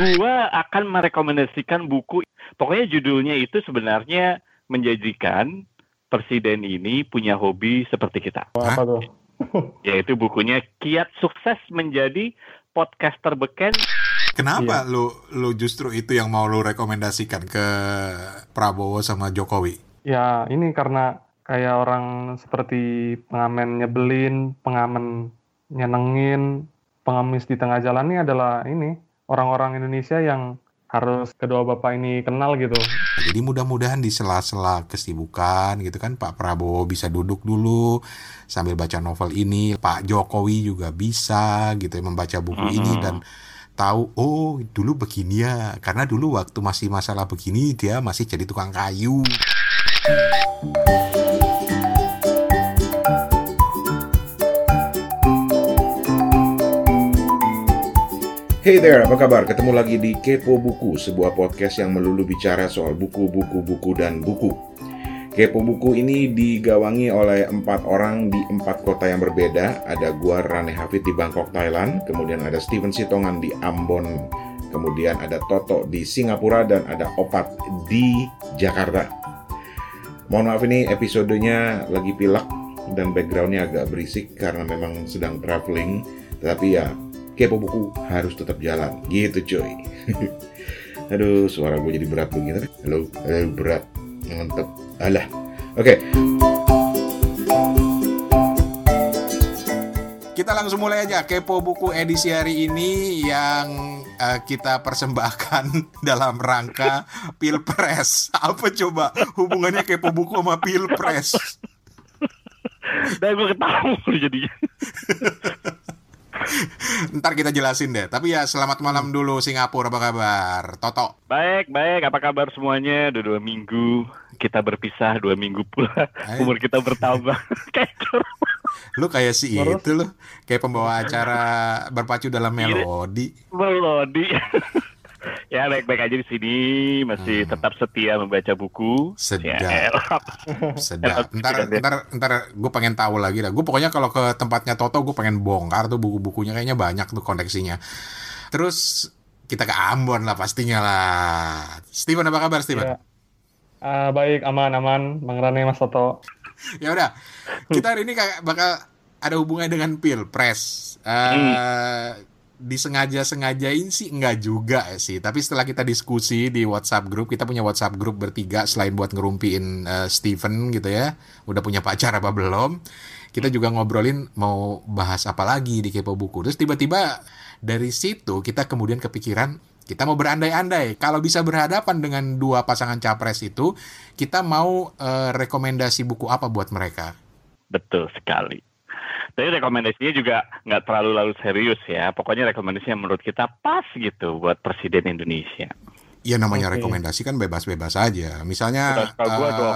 Gua akan merekomendasikan buku. Pokoknya judulnya itu sebenarnya menjanjikan presiden ini punya hobi seperti kita. Apa tuh? Yaitu bukunya Kiat Sukses Menjadi Podcaster Beken. Kenapa lu lu justru itu yang mau lu rekomendasikan ke Prabowo sama Jokowi? Ya ini karena kayak orang seperti pengamen nyebelin, pengamen nyenengin, pengemis di tengah jalan ini adalah ini orang-orang Indonesia yang harus kedua bapak ini kenal gitu. Jadi mudah-mudahan di sela-sela kesibukan gitu kan Pak Prabowo bisa duduk dulu sambil baca novel ini, Pak Jokowi juga bisa gitu ya membaca buku Mhm. ini dan tahu oh dulu begini ya karena dulu waktu masih masalah begini dia masih jadi tukang kayu. Hey there, apa kabar? Ketemu lagi di Kepo Buku, sebuah podcast yang melulu bicara soal buku-buku, buku, dan buku. Kepo Buku ini digawangi oleh empat orang di empat kota yang berbeda. Ada gua Rane Hafid di Bangkok, Thailand. Kemudian ada Steven Sitongan di Ambon. Kemudian ada Toto di Singapura dan ada Opat di Jakarta. Mohon maaf ini episodenya lagi pilek dan backgroundnya agak berisik karena memang sedang traveling. Tetapi ya kepo buku harus tetap jalan. Gitu coy aduh suara gue jadi berat begini. Halo halo berat. Mantep alah. Oke. Kita langsung mulai aja. Kepo buku edisi hari ini yang eh, kita persembahkan dalam rangka Pilpres. Apa coba? Hubungannya kepo buku sama Pilpres? Dan gue ketawa jadinya. Ntar kita jelasin deh. Tapi ya selamat malam dulu Singapura apa kabar? Toto. Baik, baik. Apa kabar semuanya? Udah dua minggu kita berpisah, dua minggu pula Hai. umur kita bertambah. Lu kayak si Terus? itu loh, kayak pembawa acara berpacu dalam melodi. melodi. ya baik-baik aja di sini, masih Hmm. tetap setia membaca buku. Sedap. Ya. Sedap. Enak, Ntar, ya. ntar, ntar gue pengen tahu lagi dah. Gue pokoknya kalau ke tempatnya Toto, gue pengen bongkar tuh buku-bukunya. Kayaknya banyak tuh koneksinya. Terus kita ke Ambon lah pastinya lah. Steven apa kabar Steven? Ya. Ah, baik, aman, aman, Bang Rane, Mas Toto. Ya udah, kita hari ini kayak bakal ada hubungannya dengan pilpres. Eh disengaja-sengajain sih enggak juga sih. Tapi setelah kita diskusi di WhatsApp grup, kita punya WhatsApp grup bertiga selain buat ngerumpiin eh, Steven gitu ya. Udah punya pacar apa belum? Kita juga ngobrolin mau bahas apa lagi di Kepo Buku. Terus tiba-tiba dari situ kita kemudian kepikiran kita mau berandai-andai kalau bisa berhadapan dengan dua pasangan capres itu kita mau eh, rekomendasi buku apa buat mereka Betul sekali. Tapi rekomendasinya juga nggak terlalu lalu serius ya. Pokoknya rekomendasinya menurut kita pas gitu buat Presiden Indonesia. ya namanya Oke. rekomendasi kan bebas-bebas aja misalnya tau gua eh, dong.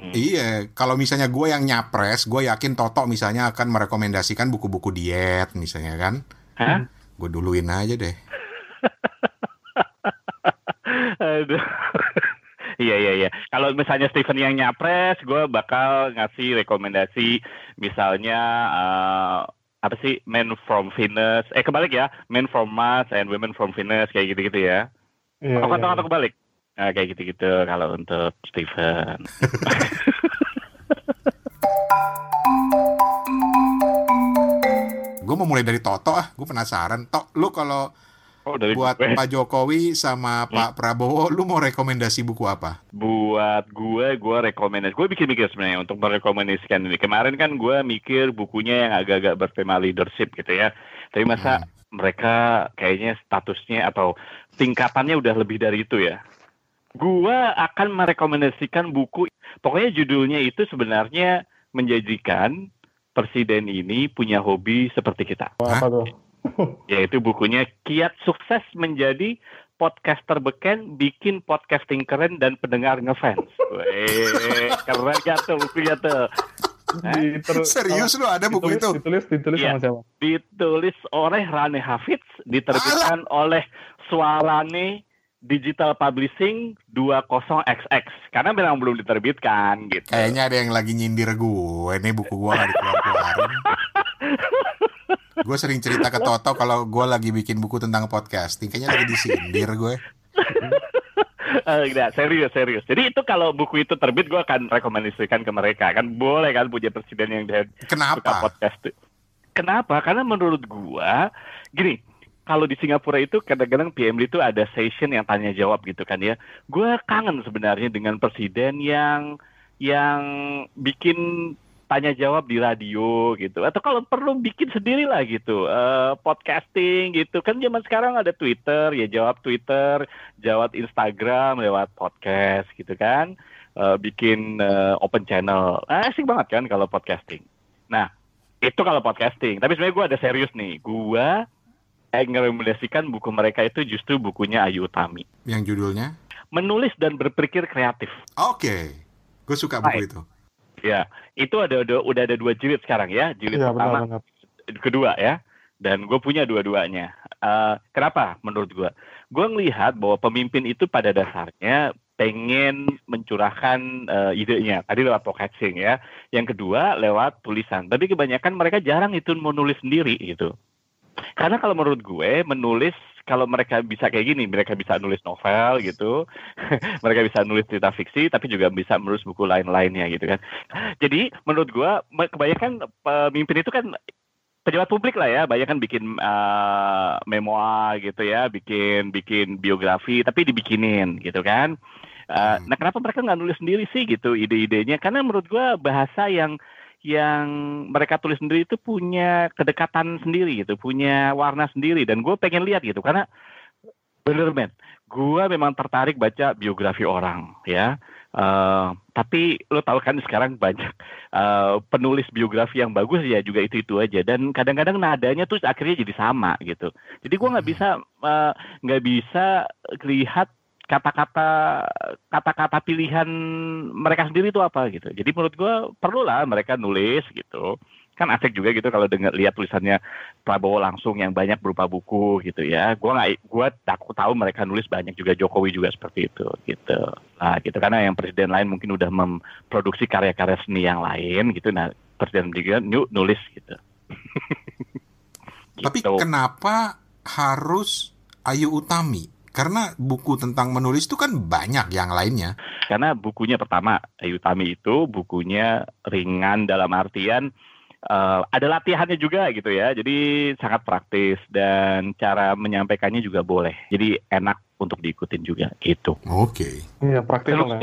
Hmm. iya kalau misalnya gue yang nyapres gue yakin Toto misalnya akan merekomendasikan buku-buku diet misalnya kan Hah? gue duluin aja deh Aduh. Iya iya iya. Kalau misalnya Steven yang nyapres, gue bakal ngasih rekomendasi misalnya eh, apa sih Men from Venus. Eh kebalik ya, Men from Mars and Women from Venus kayak gitu-gitu ya. Iya, Atau iya, atau atau kebalik. Nah, kayak gitu-gitu kalau untuk Steven. gue mau mulai dari Toto ah gue penasaran Tok lu kalau Oh dari buat gue. Pak Jokowi sama Pak Prabowo lu mau rekomendasi buku apa? Buat gue gue rekomendasi gue bikin mikir sebenarnya untuk merekomendasikan ini. Kemarin kan gue mikir bukunya yang agak-agak bertema leadership gitu ya. Tapi masa mereka kayaknya statusnya atau tingkatannya udah lebih dari itu ya. Gue akan merekomendasikan buku pokoknya judulnya itu sebenarnya menjanjikan presiden ini punya hobi seperti kita. Apa tuh? yaitu bukunya Kiat Sukses Menjadi Podcaster Beken Bikin Podcasting Keren dan Pendengar Ngefans. Weh, keren gak tuh bukunya tuh. Eh, Diteru- serius lu ada buku ditulis, itu Ditulis, ditulis Iya. sama siapa? Ditulis oleh Rane Hafidz, diterbitkan oleh Suarane Digital Publishing 20XX. Karena memang belum diterbitkan gitu. kayaknya ada yang lagi nyindir gue nih buku gue gak dikeluar-keluarin gue sering cerita ke Toto kalau gue lagi bikin buku tentang podcasting. Kayaknya lagi disindir gue. Uh, serius serius. Jadi itu kalau buku itu terbit gue akan rekomendasikan ke mereka kan boleh kan punya presiden yang dia Kenapa? podcast. Kenapa? Karena menurut gue gini kalau di Singapura itu kadang-kadang PMD itu ada session yang tanya jawab gitu kan ya. Gue kangen sebenarnya dengan presiden yang yang bikin tanya jawab di radio gitu. Atau kalau perlu bikin sendiri lah gitu uh, podcasting gitu. Kan zaman sekarang ada Twitter ya jawab Twitter jawab Instagram lewat podcast gitu kan. Uh, bikin uh, open channel. Nah, asik banget kan kalau podcasting. Nah itu kalau podcasting. Tapi sebenarnya gue ada serius nih. Gue eh, ngerekomendasikan buku mereka itu justru bukunya Ayu Utami. Yang judulnya? Menulis dan berpikir kreatif. Oke. Okay. gue suka buku Hai. itu Ya, itu ada, ada udah ada dua jilid sekarang ya. Jilid ya, pertama, benar, benar. kedua ya. Dan gue punya dua-duanya. Uh, kenapa? Menurut gue, gue melihat bahwa pemimpin itu pada dasarnya pengen mencurahkan uh, idenya. Tadi lewat podcasting ya. Yang kedua lewat tulisan. Tapi kebanyakan mereka jarang itu menulis sendiri gitu. Karena kalau menurut gue menulis kalau mereka bisa kayak gini, mereka bisa nulis novel gitu, mereka bisa nulis cerita fiksi, tapi juga bisa menulis buku lain-lainnya gitu kan. Jadi menurut gua kebanyakan pemimpin itu kan pejabat publik lah ya, banyak kan bikin uh, memoir gitu ya, bikin bikin biografi, tapi dibikinin gitu kan. Uh, Nah kenapa mereka nggak nulis sendiri sih gitu ide-idenya? Karena menurut gua bahasa yang yang mereka tulis sendiri itu punya kedekatan sendiri gitu, punya warna sendiri dan gue pengen lihat gitu karena bener men, gue memang tertarik baca biografi orang ya. Uh, tapi lo tahu kan sekarang banyak uh, penulis biografi yang bagus ya juga itu itu aja dan kadang-kadang nadanya tuh akhirnya jadi sama gitu. Jadi gue nggak hmm. bisa nggak uh, bisa lihat kata-kata kata-kata pilihan mereka sendiri itu apa gitu. Jadi menurut gue perlulah mereka nulis gitu. Kan asik juga gitu kalau dengar lihat tulisannya Prabowo langsung yang banyak berupa buku gitu ya. Gue nggak gue takut tahu mereka nulis banyak juga Jokowi juga seperti itu gitu. Nah gitu karena yang presiden lain mungkin udah memproduksi karya-karya seni yang lain gitu. Nah presiden juga nulis gitu. gitu. Tapi kenapa harus Ayu Utami karena buku tentang menulis itu kan banyak yang lainnya. Karena bukunya pertama, Ayu Tami itu bukunya ringan dalam artian uh, ada latihannya juga gitu ya. Jadi sangat praktis dan cara menyampaikannya juga boleh. Jadi enak untuk diikutin juga gitu. Oke. Okay. Iya, praktis ya.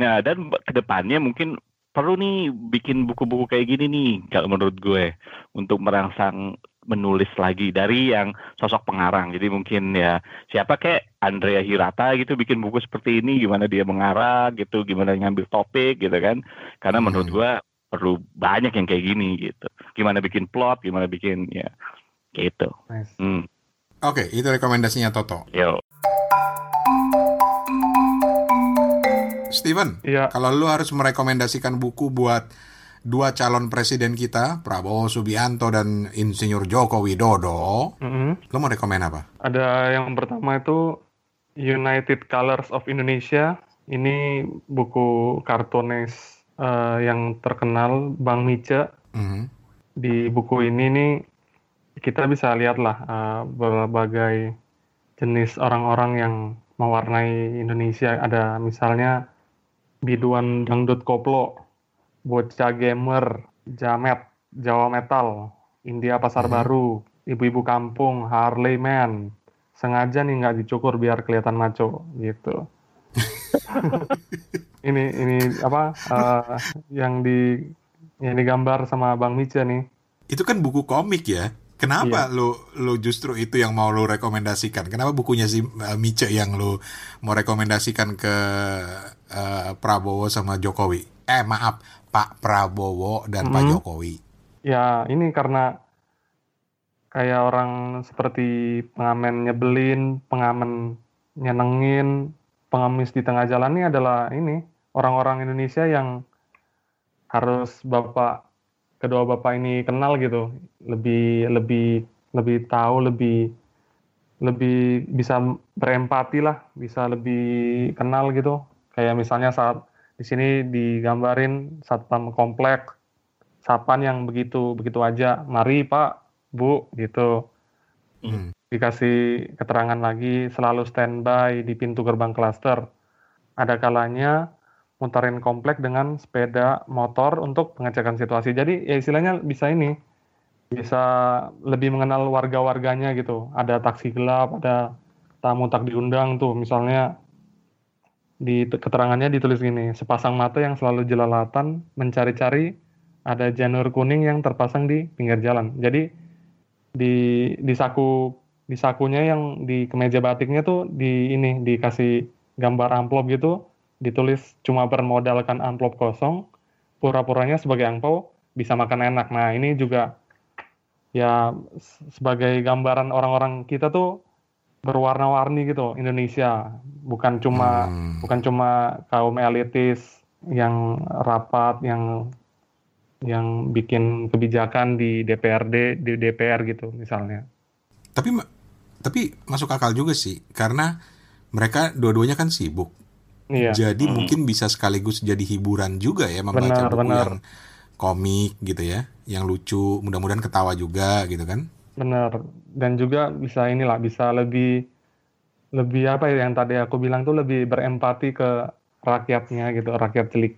Nah, dan ke depannya mungkin perlu nih bikin buku-buku kayak gini nih kalau menurut gue untuk merangsang menulis lagi dari yang sosok pengarang. Jadi mungkin ya siapa kayak Andrea Hirata gitu bikin buku seperti ini gimana dia mengarang gitu, gimana ngambil topik gitu kan. Karena hmm. menurut gua perlu banyak yang kayak gini gitu. Gimana bikin plot, gimana bikin ya gitu. Nice. Hmm. Oke, okay, itu rekomendasinya Toto. Yo. Steven, iya. kalau lu harus merekomendasikan buku buat dua calon presiden kita, Prabowo Subianto dan Insinyur Joko Widodo, mm-hmm. lo mau rekomend apa? Ada yang pertama itu United Colors of Indonesia. Ini buku kartunis uh, yang terkenal Bang Mice. Mm-hmm. Di buku ini nih kita bisa lihatlah uh, berbagai jenis orang-orang yang mewarnai Indonesia. Ada misalnya biduan dangdut koplo bocah gamer, jamet, Jawa metal, India pasar hmm. baru, ibu-ibu kampung, Harley man, sengaja nih nggak dicukur biar kelihatan maco gitu. ini ini apa uh, yang di yang digambar sama Bang Mica nih. Itu kan buku komik ya. Kenapa iya. lu lu justru itu yang mau lu rekomendasikan? Kenapa bukunya si uh, Mice yang lu mau rekomendasikan ke uh, Prabowo sama Jokowi? Eh maaf, Pak Prabowo dan hmm. Pak Jokowi? Ya, ini karena kayak orang seperti pengamen nyebelin, pengamen nyenengin, pengemis di tengah jalan ini adalah ini orang-orang Indonesia yang harus bapak kedua bapak ini kenal gitu, lebih lebih lebih tahu, lebih lebih bisa berempati lah, bisa lebih kenal gitu. Kayak misalnya saat di sini digambarin satpam komplek, sapan yang begitu begitu aja. Mari Pak, Bu, gitu. Hmm. Dikasih keterangan lagi, selalu standby di pintu gerbang klaster. Ada kalanya muterin komplek dengan sepeda motor untuk pengecekan situasi. Jadi ya istilahnya bisa ini, bisa lebih mengenal warga-warganya gitu. Ada taksi gelap, ada tamu tak diundang tuh, misalnya di keterangannya ditulis gini, sepasang mata yang selalu jelalatan mencari-cari ada janur kuning yang terpasang di pinggir jalan. Jadi di di saku di sakunya yang di kemeja batiknya tuh di ini dikasih gambar amplop gitu, ditulis cuma bermodalkan amplop kosong, pura-puranya sebagai angpau bisa makan enak. Nah, ini juga ya sebagai gambaran orang-orang kita tuh berwarna-warni gitu Indonesia bukan cuma Hmm. bukan cuma kaum elitis yang rapat yang yang bikin kebijakan di DPRD di DPR gitu misalnya Tapi tapi masuk akal juga sih karena mereka dua-duanya kan sibuk. iya Jadi mungkin bisa sekaligus jadi hiburan juga ya membaca Benar, buku benar. yang komik gitu ya, yang lucu, mudah-mudahan ketawa juga gitu kan. Benar dan juga bisa inilah bisa lebih lebih apa ya yang tadi aku bilang tuh lebih berempati ke rakyatnya gitu rakyat cilik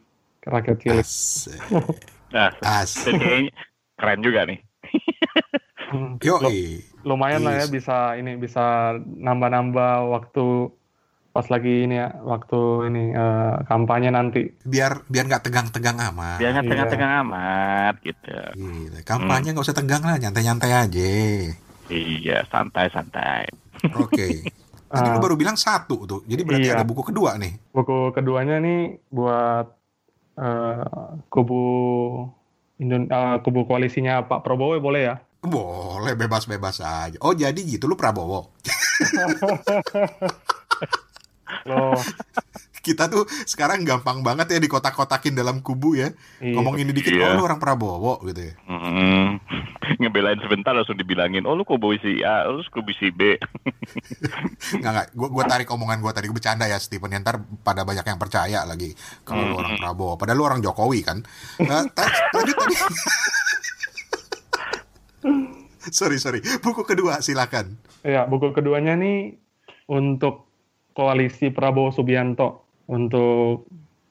rakyat cilik Asik. Nah, Asik. dan kayaknya keren juga nih. Hmm. Yoi. lumayan lah ya bisa ini bisa nambah-nambah waktu pas lagi ini ya waktu ini eh, kampanye nanti Biar biar nggak tegang-tegang amat. Dia nggak Iya. tengah-tengah amat gitu. Gila, kampanye nggak usah tegang lah, nyantai-nyantai aja. Iya, santai-santai. Oke. Tadi lu Ah. baru bilang satu tuh, jadi berarti Iya. ada buku kedua nih. buku keduanya nih buat eh, kubu Indon eh, kubu koalisinya Pak Prabowo boleh ya Boleh bebas-bebas aja. Oh jadi gitu lu Prabowo. loh Kita tuh sekarang gampang banget ya dikotak-kotakin dalam kubu ya. iya. Ngomong ini dikit, Iya. oh lu orang Prabowo gitu ya. Hmm, ngebelain sebentar langsung dibilangin, oh lu kubu si A, lu kubu si B. Nggak, nggak. Gue gua tarik omongan gue tadi, gue bercanda ya Stephen. Ya, Ntar pada banyak yang percaya lagi. Kalau lu orang Prabowo. Padahal lu orang Jokowi kan. Nah, ta- lanjut tadi. sorry, sorry. Buku kedua silakan. ya buku keduanya nih untuk koalisi Prabowo Subianto untuk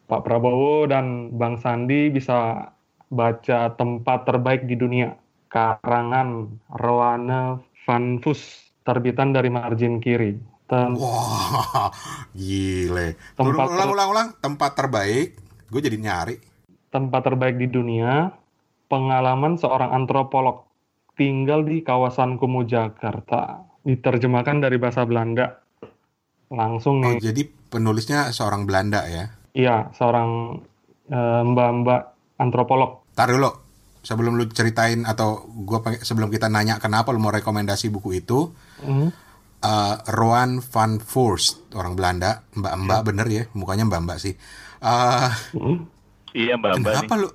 Pak Prabowo dan Bang Sandi bisa baca tempat terbaik di dunia karangan Roane Van Vos terbitan dari margin kiri Tem- Wah, gile. Ulang, Tempat ulang, ulang, ulang. Tempat terbaik. Gue jadi nyari. tempat terbaik di dunia, pengalaman seorang antropolog tinggal di kawasan Kumuh Jakarta. Diterjemahkan dari bahasa Belanda. Langsung Oh, nih, jadi penulisnya seorang Belanda ya. iya, seorang eh, mbak-mbak antropolog. Tar dulu. Sebelum lu ceritain atau gua pengen- sebelum kita nanya kenapa lu mau rekomendasi buku itu, Hmm, eh Roan van Voorst, orang Belanda, mbak-mbak bener ya, mukanya mbak-mbak sih. Eh hmm. Iya mbak mbak nih. kenapa lu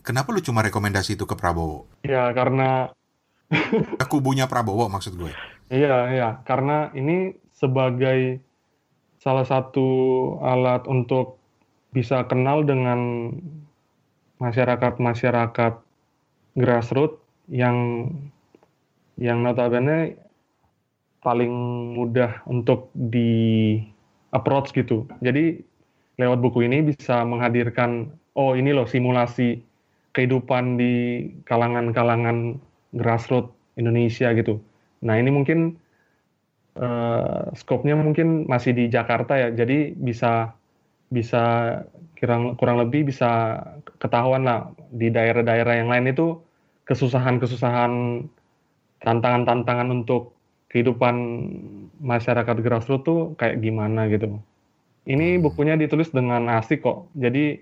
kenapa lu cuma rekomendasi itu ke Prabowo? Ya, karena kubunya Prabowo maksud gue. Iya, iya, karena ini sebagai salah satu alat untuk bisa kenal dengan masyarakat-masyarakat grassroots yang yang notabene paling mudah untuk di approach gitu. Jadi lewat buku ini bisa menghadirkan oh ini loh simulasi kehidupan di kalangan-kalangan grassroots Indonesia gitu. Nah ini mungkin eh, skopnya mungkin masih di Jakarta ya, jadi bisa bisa kurang kurang lebih bisa ketahuan lah di daerah-daerah yang lain itu kesusahan-kesusahan tantangan-tantangan untuk kehidupan masyarakat grassroots tuh kayak gimana gitu. Ini bukunya ditulis dengan asik kok, jadi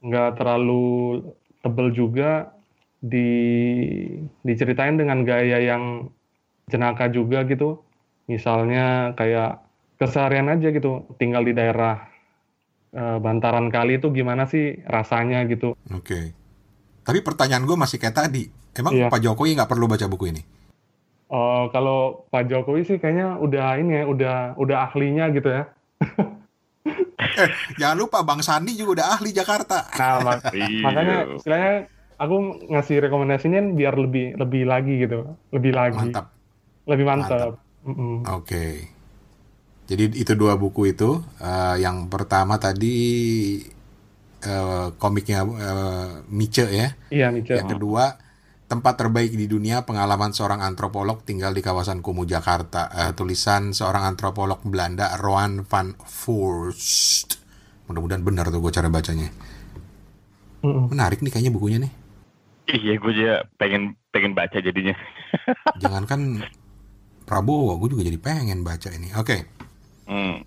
nggak terlalu tebel juga di diceritain dengan gaya yang jenaka juga gitu. Misalnya kayak keseharian aja gitu, tinggal di daerah eh, bantaran kali itu gimana sih rasanya gitu. Oke. Tapi pertanyaan gue masih kayak tadi. Emang Iya. Pak Jokowi nggak perlu baca buku ini? Oh, kalau Pak Jokowi sih kayaknya udah ini ya, udah udah ahlinya gitu ya. Jangan lupa Bang Sandi juga udah ahli Jakarta. Nah, mak- Iya. makanya istilahnya aku ngasih rekomendasinya biar lebih lebih lagi gitu, lebih lagi, Mantap. lebih mantap. Oke. Jadi itu dua buku itu. Eh, yang pertama tadi eh, komiknya eh, Mice ya. Iya, Mica. Yang kedua tempat terbaik di dunia pengalaman seorang antropolog tinggal di kawasan Kumuh Jakarta. Eh, tulisan seorang antropolog Belanda Roan van Voorst. Mudah-mudahan benar tuh gue cara bacanya. Mm-mm. Menarik nih kayaknya bukunya nih. Iya, gue juga pengen pengen baca jadinya. Jangankan Prabowo, gue juga jadi pengen baca ini. Oke, Hmm.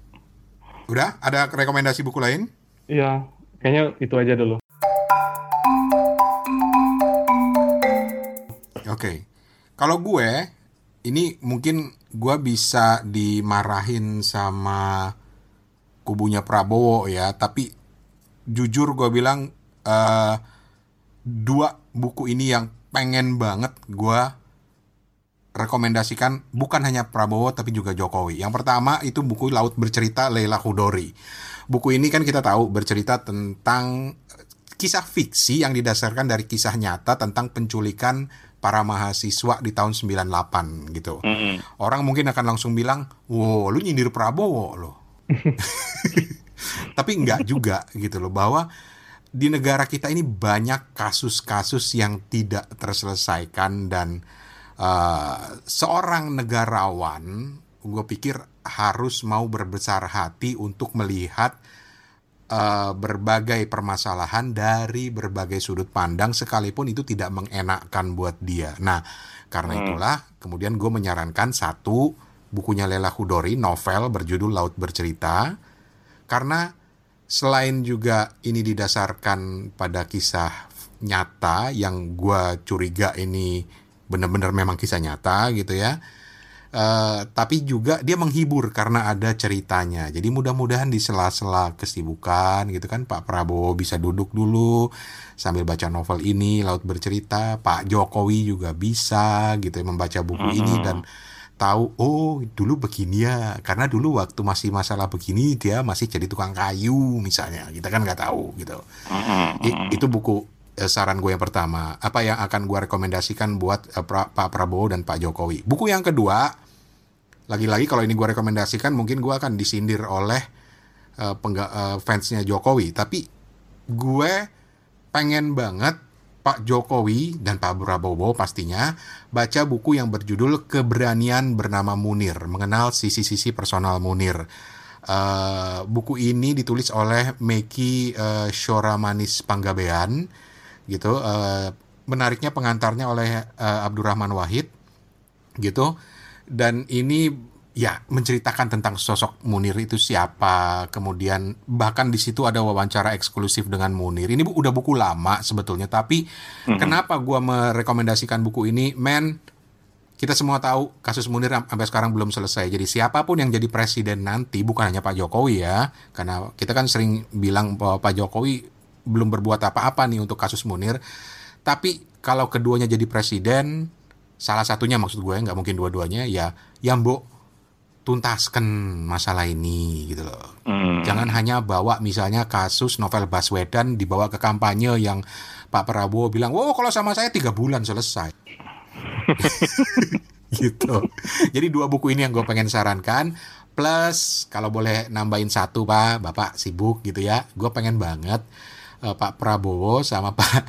udah ada rekomendasi buku lain? Iya, kayaknya itu aja dulu. Oke, kalau gue ini mungkin gue bisa dimarahin sama kubunya Prabowo ya, tapi jujur gue bilang eh, dua buku ini yang pengen banget gue rekomendasikan bukan hanya Prabowo tapi juga Jokowi. Yang pertama itu buku Laut Bercerita Leila Hudori. Buku ini kan kita tahu bercerita tentang kisah fiksi yang didasarkan dari kisah nyata tentang penculikan para mahasiswa di tahun 98 gitu. Mm-mm. Orang mungkin akan langsung bilang, "Wow, lu nyindir Prabowo loh." Tapi enggak juga gitu loh bahwa di negara kita ini banyak kasus-kasus yang tidak terselesaikan dan eh, seorang negarawan gue pikir harus mau berbesar hati untuk melihat eh, berbagai permasalahan dari berbagai sudut pandang sekalipun itu tidak mengenakkan buat dia. Nah, karena Hmm. itulah kemudian gue menyarankan satu bukunya Lela Hudori novel berjudul Laut Bercerita karena selain juga ini didasarkan pada kisah nyata yang gue curiga ini benar-benar memang kisah nyata gitu ya. Eh, tapi juga dia menghibur karena ada ceritanya. Jadi mudah-mudahan di sela-sela kesibukan gitu kan Pak Prabowo bisa duduk dulu sambil baca novel ini Laut Bercerita. Pak Jokowi juga bisa gitu ya membaca buku ini dan tahu oh dulu begini ya karena dulu waktu masih masalah begini dia masih jadi tukang kayu misalnya kita kan nggak tahu gitu. I- itu buku saran gue yang pertama. Apa yang akan gue rekomendasikan buat eh, Pra- Pak Prabowo dan Pak Jokowi. Buku yang kedua, lagi-lagi kalau ini gue rekomendasikan mungkin gue akan disindir oleh eh, pengga- eh, fansnya Jokowi. Tapi gue pengen banget Pak Jokowi dan Pak Prabowo pastinya baca buku yang berjudul Keberanian Bernama Munir, mengenal sisi-sisi personal Munir. Eh, buku ini ditulis oleh Meki eh, Shoramanis Panggabean gitu. Eh, menariknya pengantarnya oleh eh, Abdurrahman Wahid gitu. Dan ini ya menceritakan tentang sosok Munir itu siapa. Kemudian bahkan di situ ada wawancara eksklusif dengan Munir. Ini bu- udah buku lama sebetulnya, tapi kenapa gua merekomendasikan buku ini? Men, kita semua tahu kasus Munir am- sampai sekarang belum selesai. Jadi siapa pun yang jadi presiden nanti bukan hanya Pak Jokowi ya, karena kita kan sering bilang bahwa Pak Jokowi belum berbuat apa-apa nih untuk kasus Munir. Tapi kalau keduanya jadi presiden, salah satunya maksud gue nggak mungkin dua-duanya ya, yang mbok tuntaskan masalah ini gitu loh. Mm. Jangan hanya bawa misalnya kasus novel Baswedan dibawa ke kampanye yang Pak Prabowo bilang, wow kalau sama saya tiga bulan selesai. gitu. Jadi dua buku ini yang gue pengen sarankan. Plus kalau boleh nambahin satu Pak, Bapak sibuk gitu ya. Gue pengen banget eh, Pak Prabowo sama Pak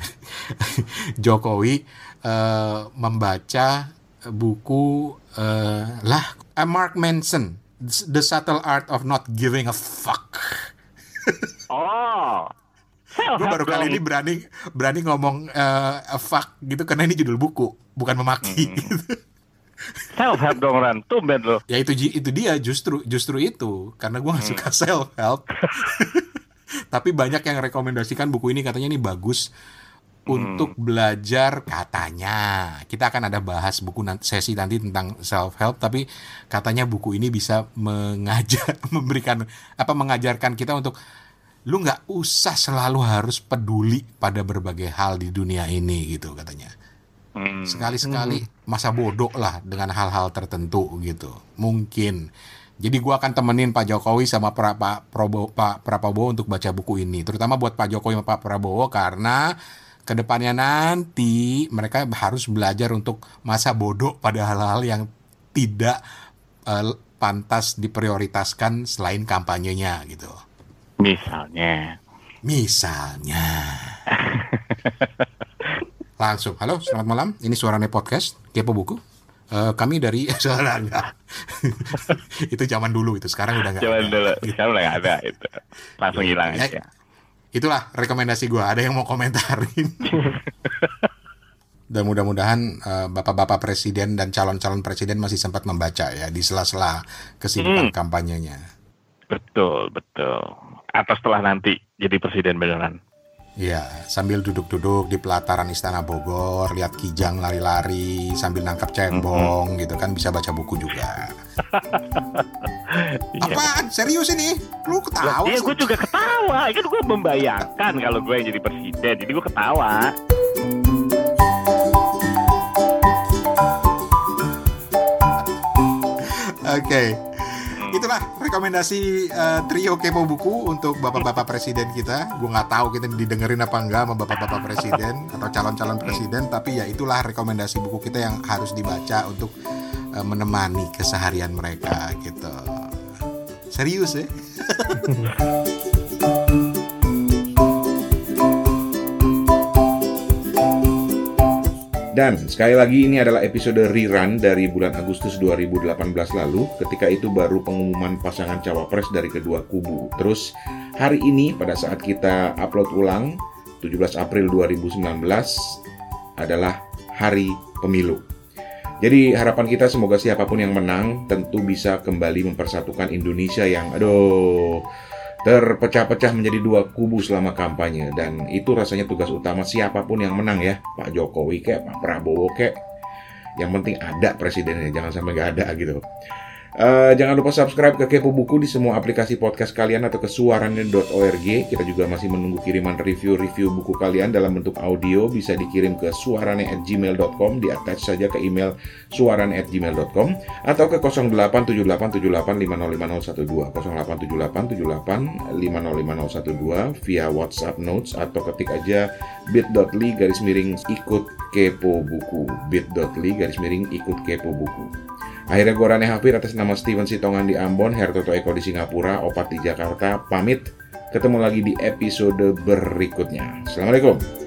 Jokowi eh, membaca buku eh, lah eh, Mark Manson, The Subtle Art of Not Giving a Fuck. Oh. Gue baru kali ini berani berani ngomong eh, fuck gitu karena ini judul buku, bukan memaki. Self help dong Ran, tumben lo. ya itu itu dia justru justru itu karena gue nggak suka self help. Tapi banyak yang rekomendasikan buku ini katanya ini bagus untuk belajar katanya. Kita akan ada bahas buku nan- sesi nanti tentang self help tapi katanya buku ini bisa mengajar memberikan apa mengajarkan kita untuk lu nggak usah selalu harus peduli pada berbagai hal di dunia ini gitu katanya. Hmm. sekali-sekali masa bodoh lah dengan hal-hal tertentu gitu. Mungkin jadi gua akan temenin Pak Jokowi sama pra, Pak Prabowo, Pak Prabowo untuk baca buku ini terutama buat Pak Jokowi sama Pak Prabowo karena ke depannya nanti mereka harus belajar untuk masa bodoh pada hal-hal yang tidak uh, pantas diprioritaskan selain kampanyenya gitu. Misalnya. Misalnya. Langsung, halo, selamat malam. Ini suaranya podcast Kepo Buku. Uh, kami dari suara enggak. itu zaman dulu itu, sekarang udah enggak. Zaman dulu, sekarang udah enggak ada itu. Langsung hilang ya, aja itulah rekomendasi gue. Ada yang mau komentarin? dan mudah-mudahan uh, bapak-bapak presiden dan calon-calon presiden masih sempat membaca ya di sela-sela kesibukan hmm. kampanyenya. Betul, betul. Atau setelah nanti jadi presiden beneran. Iya, sambil duduk-duduk di pelataran Istana Bogor, lihat Kijang lari-lari sambil nangkap cembong mm -hmm. gitu kan bisa baca buku juga. Iya. Apaan? Serius ini? Lu ketawa? Iya, gue juga ketawa. Kan gue membayangkan kalau gue yang jadi presiden, jadi gue ketawa. Oke. Okay. Rekomendasi uh, trio kepo buku untuk bapak-bapak presiden kita. Gue nggak tahu kita didengerin apa enggak sama bapak-bapak presiden atau calon-calon presiden, tapi ya itulah rekomendasi buku kita yang harus dibaca untuk uh, menemani keseharian mereka gitu. Serius ya? Dan sekali lagi ini adalah episode rerun dari bulan Agustus 2018 lalu ketika itu baru pengumuman pasangan cawapres dari kedua kubu. Terus hari ini pada saat kita upload ulang 17 April 2019 adalah hari pemilu. Jadi harapan kita semoga siapa pun yang menang tentu bisa kembali mempersatukan Indonesia yang aduh terpecah-pecah menjadi dua kubu selama kampanye. Dan itu rasanya tugas utama siapa pun yang menang ya. Pak Jokowi kek Pak Prabowo kek. Yang penting ada presidennya jangan sampai nggak ada gitu Uh, jangan lupa subscribe ke Kepo Buku di semua aplikasi podcast kalian atau ke suaranya.org. Kita juga masih menunggu kiriman review-review buku kalian dalam bentuk audio. Bisa dikirim ke suarane@gmail.com, di attach saja ke email suarane@gmail.com atau ke 087878505012, 087878505012 via WhatsApp Notes atau ketik aja bit.ly garis miring ikut kepo buku bit.ly garis miring ikut kepo buku. Akhirnya gue Rane Hafir atas nama Steven Sitongan di Ambon, Hertoto Eko di Singapura, Opat di Jakarta, pamit. Ketemu lagi di episode berikutnya. Assalamualaikum.